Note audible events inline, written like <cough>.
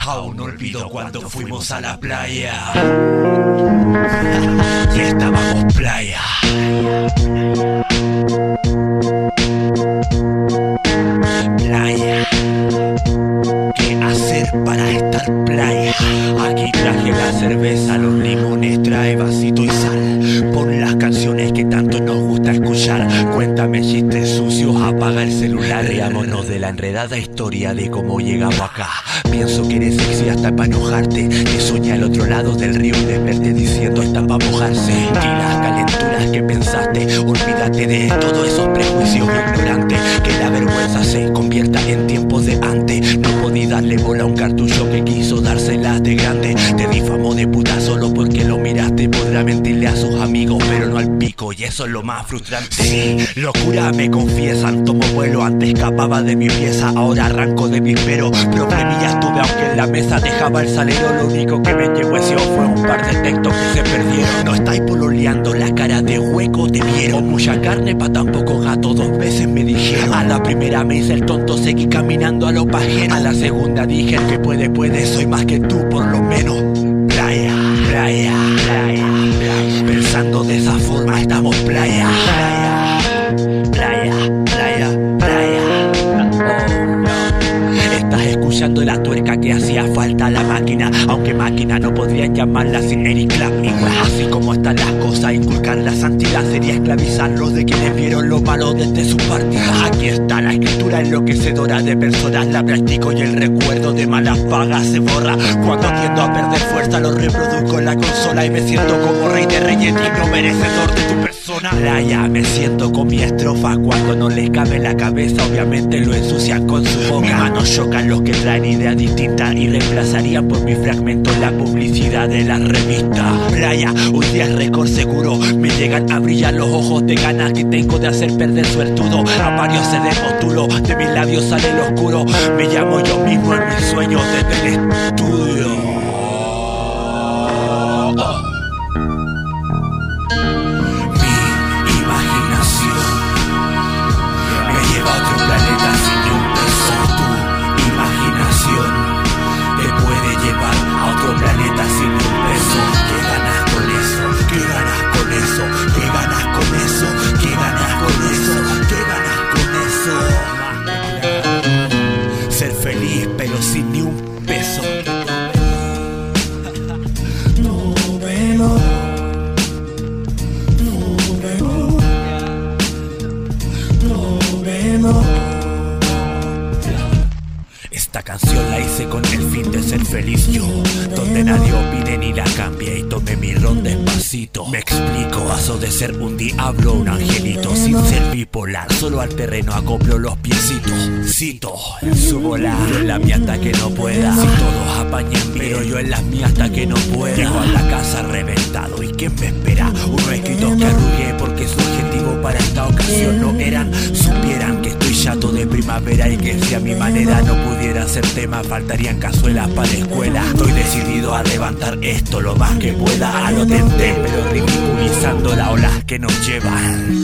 Aún no olvido cuando fuimos a la playa. Y <laughs> estábamos playa. Playa. Aquí traje la cerveza, los limones, trae vasito y sal. Pon las canciones que tanto nos gusta escuchar. Cuéntame chistes sucios, apaga el celular. Riámonos de la enredada historia de cómo llegamos acá. Pienso que eres sexy hasta para enojarte. Que soñé al otro lado del río y desperté diciendo está para mojarse. Y las calenturas que pensaste, olvídate de todos esos prejuicios ignorantes. Que la vergüenza se A sus amigos, pero no al pico. Y eso es lo más frustrante. Locura me confiesan. Tomo vuelo, antes escapaba de mi pieza. Ahora arranco de mi pero. Problemillas tuve, aunque en la mesa dejaba el salero. Lo único que me llegó ese fue un par de textos que se perdieron. No estáis pololeando, la cara de hueco te vieron. Mucha carne pa' tan poco gato, dos veces me dijeron. A la primera me hice el tonto, seguí caminando a lo pajero. A la segunda dije el que puede, puede, soy más que tú por lo menos. Playa, playa, playa. Pensando de esa forma estamos playa, playa, La tuerca que hacía falta a la máquina. Aunque máquina no podrían llamarla sin Eric Clapton Así como están las cosas, inculcar la santidad. Sería esclavizarlos de quienes vieron lo malo desde su partida. Aquí está la escritura enloquecedora de personas. La practico y el recuerdo de malas pagas se borra. Cuando tiendo a perder fuerza lo reproduzco en la consola Y me siento como rey de reyes digno merecedor de tu Playa, me siento con mi estrofa Cuando no les cabe la cabeza. Obviamente lo ensucian con su boca. Mis manos chocan los que traen ideas distintas Y reemplazarían por mi fragmento la publicidad de la revista. Playa, un día récord seguro. Me llegan a brillar los ojos de ganas que tengo de hacer perder suertudo. A varios se de postulo, de mis labios sale el oscuro. Me llamo yo mismo en mis sueños. Desde Esta canción la hice con el fin de ser feliz yo Donde nadie opine ni la cambie y tome mi ron despacito. Me explico, paso de ser un diablo un angelito Sin ser bipolar, solo al terreno acoplo los piecitos. Cito, en su volar, yo en la mía hasta que no pueda Si todos apañan pero yo en las mías hasta que no pueda. Llego a la casa reventado y ¿quién me espera? Uno escrito que arrugué porque su objetivo para esta ocasión no eran Supieran que estoy chato de primavera y que si a mi manera no ser tema faltarían cazuelas para la escuela. Estoy decidido a levantar esto lo más que pueda A lo pero ridiculizando la ola que nos llevan